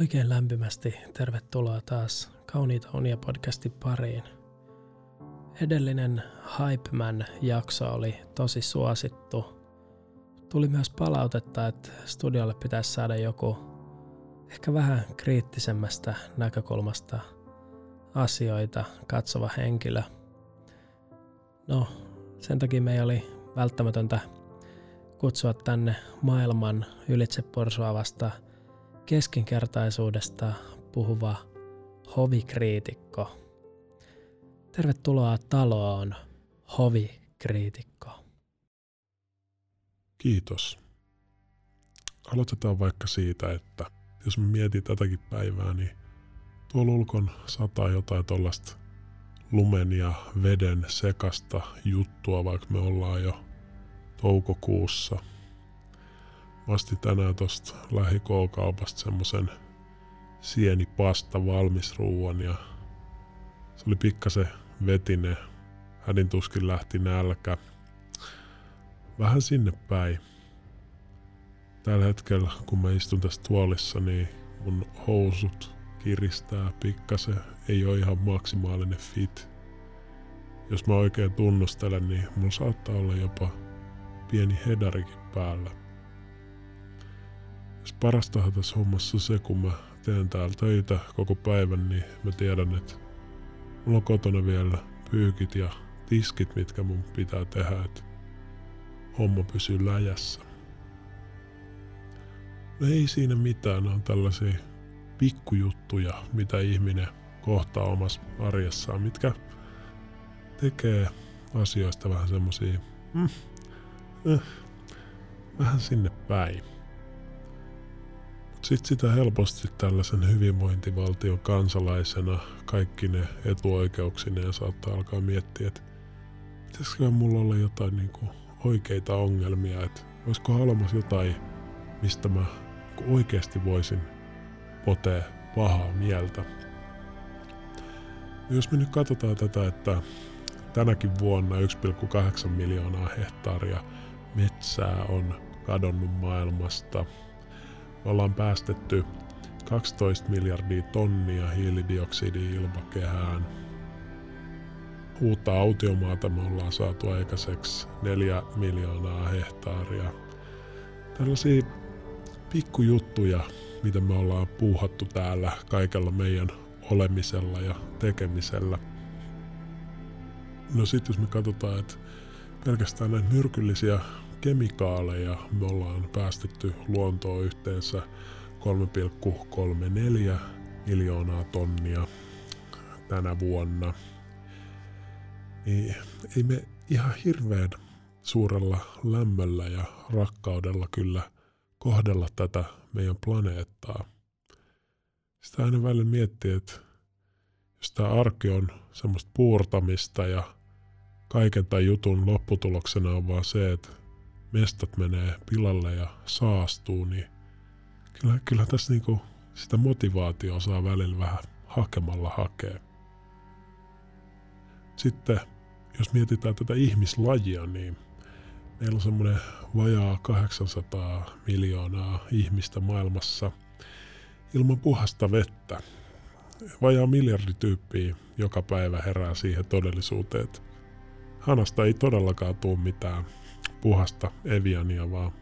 Oikein lämpimästi tervetuloa taas Kauniita unia podcastin pariin. Edellinen Hypeman jakso oli tosi suosittu. Tuli myös palautetta, että studiolle pitäisi saada joku ehkä vähän kriittisemmästä näkökulmasta asioita katsova henkilö. No, sen takia me oli välttämätöntä kutsua tänne maailman ylitsepursuavasta keskinkertaisuudesta puhuva hovikriitikko. Tervetuloa taloon, hovikriitikko. Kiitos. Aloitetaan vaikka siitä, että jos mä mietin tätäkin päivää, niin tuolla ulkon sataa jotain tuollaista lumen ja veden sekasta juttua, vaikka me ollaan jo toukokuussa. Mä astin tänään tosta lähikokaupasta semmosen sienipasta valmisruuan ja se oli pikkasen vetinen. Hädin tuskin lähti nälkä. Vähän sinne päin. Tällä hetkellä, kun mä istun tässä tuolissa, niin mun housut kiristää pikkasen. Ei ole ihan maksimaalinen fit. Jos mä oikein tunnustelen, niin mulla saattaa olla jopa pieni hedarikin päällä. Jos parastahan tässä hommassa se, kun mä teen täällä töitä koko päivän, niin mä tiedän, että mulla on kotona vielä pyykit ja tiskit, mitkä mun pitää tehdä, että homma pysyy läjässä. No ei siinä mitään, ne on tällaisia pikkujuttuja, mitä ihminen kohtaa omassa arjessaan, mitkä tekee asioista vähän semmosia mm, eh, vähän sinne päin. Sitten sitä helposti tällaisen hyvinvointivaltion kansalaisena kaikki ne etuoikeuksineen saattaa alkaa miettiä, että pitäisikö mulla olla jotain niin kuin oikeita ongelmia, että olisiko olemassa jotain, mistä mä oikeasti voisin potea pahaa mieltä. Jos me nyt katsotaan tätä, että tänäkin vuonna 1,8 miljoonaa hehtaaria metsää on kadonnut maailmasta. Ollaan päästetty 12 miljardia tonnia hiilidioksidia ilmakehään. Uutta autiomaata me ollaan saatu aikaiseksi 4 miljoonaa hehtaaria. Tällaisia pikkujuttuja, mitä me ollaan puuhattu täällä kaikella meidän olemisella ja tekemisellä. No sitten jos me katsotaan, että pelkästään näitä myrkyllisiä kemikaaleja me ollaan päästetty luontoon yhteensä 3,34 miljoonaa tonnia tänä vuonna. Niin ei me ihan hirveän suurella lämmöllä ja rakkaudella kyllä kohdella tätä meidän planeettaa. Sitä aina välillä miettii, että jos tämä arki on semmoista puurtamista ja kaiken tämän jutun lopputuloksena on vaan se, että mestat menee pilalle ja saastuu, niin kyllä, kyllä tässä niinku sitä motivaatioa saa välillä vähän hakemalla hakea. Sitten jos mietitään tätä ihmislajia, niin meillä on semmoinen vajaa 800 miljoonaa ihmistä maailmassa ilman puhasta vettä. Vajaa miljardi tyyppiä joka päivä herää siihen todellisuuteen, että hanasta ei todellakaan tule mitään puhasta Eviania, vaan,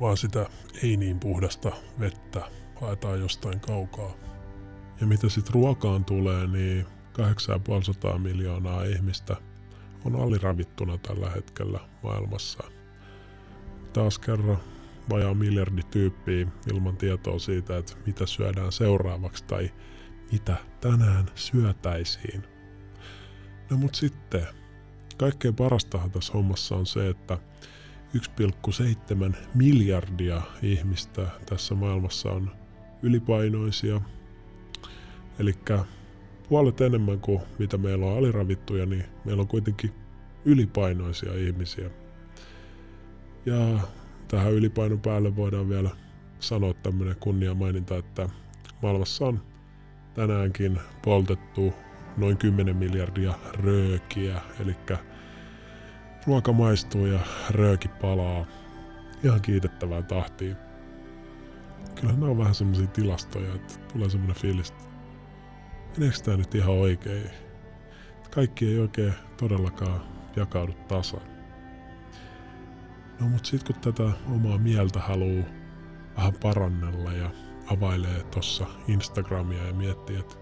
vaan sitä ei niin puhdasta vettä haetaan jostain kaukaa. Ja mitä sitten ruokaan tulee, niin 850 miljoonaa ihmistä on aliravittuna tällä hetkellä maailmassa. Taas kerran vajaa miljardi tyyppiä ilman tietoa siitä, että mitä syödään seuraavaksi tai mitä tänään syötäisiin. No mut sitten kaikkein parastahan tässä hommassa on se, että 1,7 miljardia ihmistä tässä maailmassa on ylipainoisia. Eli puolet enemmän kuin mitä meillä on aliravittuja, niin meillä on kuitenkin ylipainoisia ihmisiä. Ja tähän ylipainon päälle voidaan vielä sanoa tämmöinen kunniamaininta, että maailmassa on tänäänkin poltettu noin 10 miljardia röökiä, eli ruoka maistuu ja rööki palaa ihan kiitettävään tahtiin. kyllähän nämä on vähän semmoisia tilastoja, että tulee semmoinen fiilis, että meneekö tämä nyt ihan oikein? Kaikki ei oikein todellakaan jakaudu tasan. No mutta sitten kun tätä omaa mieltä haluaa vähän parannella ja availee tuossa Instagramia ja miettii, että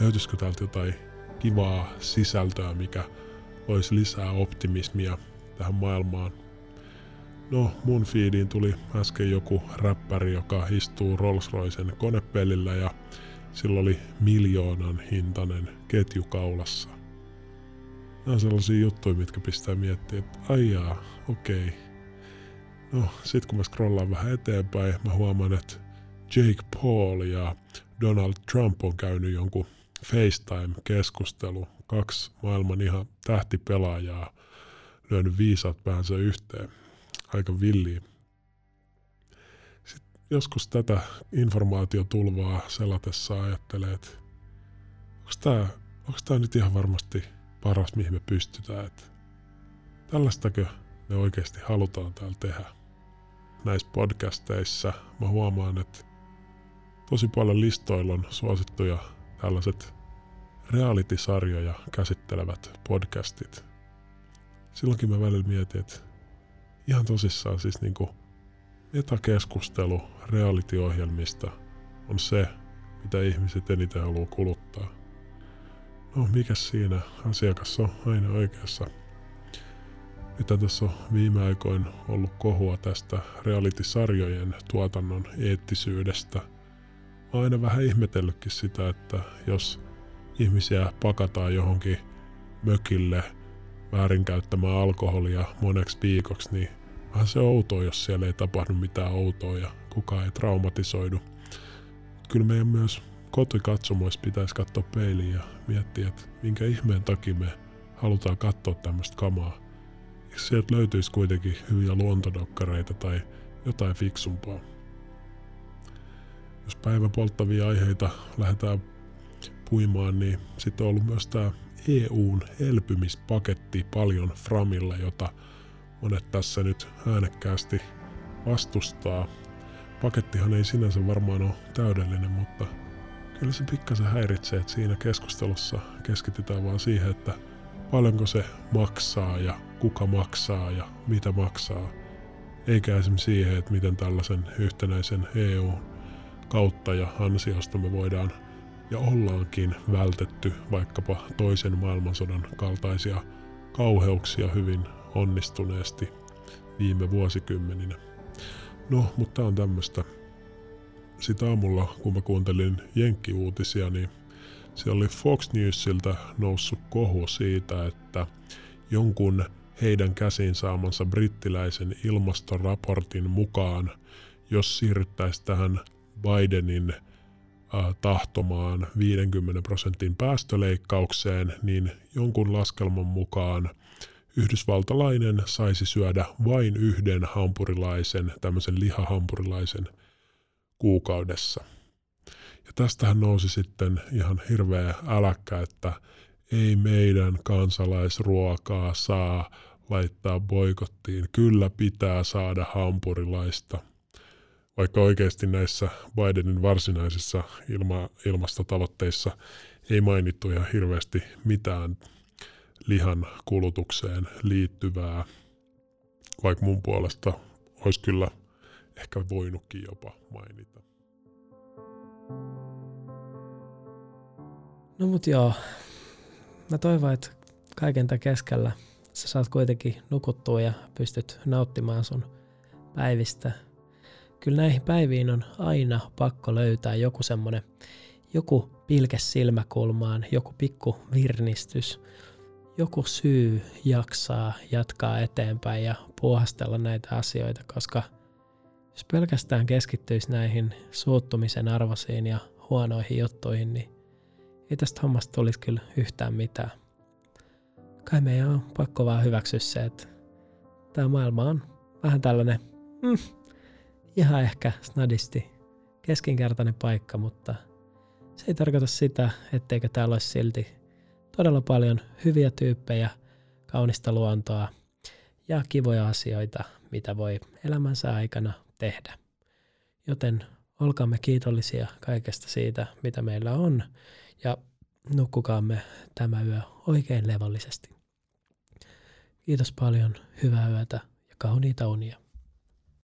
löytyisikö täältä jotain kivaa sisältöä, mikä olisi lisää optimismia tähän maailmaan. No, mun feediin tuli äsken joku räppäri, joka istuu Rolls-Roycen konepelillä ja sillä oli miljoonan hintainen ketju kaulassa. Nämä on sellaisia juttuja, mitkä pistää miettiä, että aijaa, okei. Okay. No, sit kun mä scrollaan vähän eteenpäin, mä huomaan, että Jake Paul ja Donald Trump on käynyt jonkun FaceTime-keskustelu. Kaksi maailman ihan tähtipelaajaa lyönyt viisat päänsä yhteen. Aika villiä. Sitten joskus tätä informaatiotulvaa selatessa ajattelee, että onko tämä, onko tämä nyt ihan varmasti paras, mihin me pystytään. Että tällaistakö me oikeasti halutaan täällä tehdä. Näissä podcasteissa mä huomaan, että tosi paljon listoilla on suosittuja tällaiset reality-sarjoja käsittelevät podcastit. Silloinkin mä välillä mietin, että ihan tosissaan siis niinku metakeskustelu reality-ohjelmista on se, mitä ihmiset eniten haluaa kuluttaa. No, mikä siinä? Asiakas on aina oikeassa. Nyt tässä on viime aikoin ollut kohua tästä reality-sarjojen tuotannon eettisyydestä. Mä oon aina vähän ihmetellytkin sitä, että jos ihmisiä pakataan johonkin mökille väärinkäyttämään alkoholia moneksi viikoksi, niin vähän se outoa, jos siellä ei tapahdu mitään outoa ja kukaan ei traumatisoidu. Kyllä meidän myös kotikatsomoissa pitäisi katsoa peiliin ja miettiä, että minkä ihmeen takia me halutaan katsoa tämmöistä kamaa. Eikö sieltä löytyisi kuitenkin hyviä luontodokkareita tai jotain fiksumpaa? Jos päivän polttavia aiheita lähdetään puimaan, niin sitten on ollut myös tämä EUn elpymispaketti paljon Framilla, jota monet tässä nyt äänekkäästi vastustaa. Pakettihan ei sinänsä varmaan ole täydellinen, mutta kyllä se pikkasen häiritsee, että siinä keskustelussa keskitytään vaan siihen, että paljonko se maksaa ja kuka maksaa ja mitä maksaa. Eikä esimerkiksi siihen, että miten tällaisen yhtenäisen EU kautta ja ansiosta me voidaan ja ollaankin vältetty vaikkapa toisen maailmansodan kaltaisia kauheuksia hyvin onnistuneesti viime vuosikymmeninä. No, mutta on tämmöistä. Sitä aamulla, kun mä kuuntelin Jenkki-uutisia, niin se oli Fox Newsilta noussut kohu siitä, että jonkun heidän käsiin saamansa brittiläisen ilmastoraportin mukaan, jos siirryttäisiin tähän Bidenin – tahtomaan 50 prosentin päästöleikkaukseen, niin jonkun laskelman mukaan yhdysvaltalainen saisi syödä vain yhden hampurilaisen, tämmöisen lihahampurilaisen kuukaudessa. Ja tästähän nousi sitten ihan hirveä äläkkä, että ei meidän kansalaisruokaa saa laittaa boikottiin, kyllä pitää saada hampurilaista – vaikka oikeasti näissä Bidenin varsinaisissa ilma, ilmastotavoitteissa ei mainittu ihan hirveästi mitään lihan kulutukseen liittyvää, vaikka mun puolesta olisi kyllä ehkä voinutkin jopa mainita. No mut joo, mä toivon, että kaiken tämän keskellä sä saat kuitenkin nukuttua ja pystyt nauttimaan sun päivistä – kyllä näihin päiviin on aina pakko löytää joku semmoinen, joku pilke silmäkulmaan, joku pikku virnistys, joku syy jaksaa jatkaa eteenpäin ja puhastella näitä asioita, koska jos pelkästään keskittyisi näihin suuttumisen arvoisiin ja huonoihin juttuihin, niin ei tästä hommasta tulisi kyllä yhtään mitään. Kai meidän on pakko vaan hyväksyä se, että tämä maailma on vähän tällainen mm, ihan ehkä snadisti keskinkertainen paikka, mutta se ei tarkoita sitä, etteikö täällä olisi silti todella paljon hyviä tyyppejä, kaunista luontoa ja kivoja asioita, mitä voi elämänsä aikana tehdä. Joten olkaamme kiitollisia kaikesta siitä, mitä meillä on, ja nukkukaamme tämä yö oikein levollisesti. Kiitos paljon, hyvää yötä ja kauniita unia.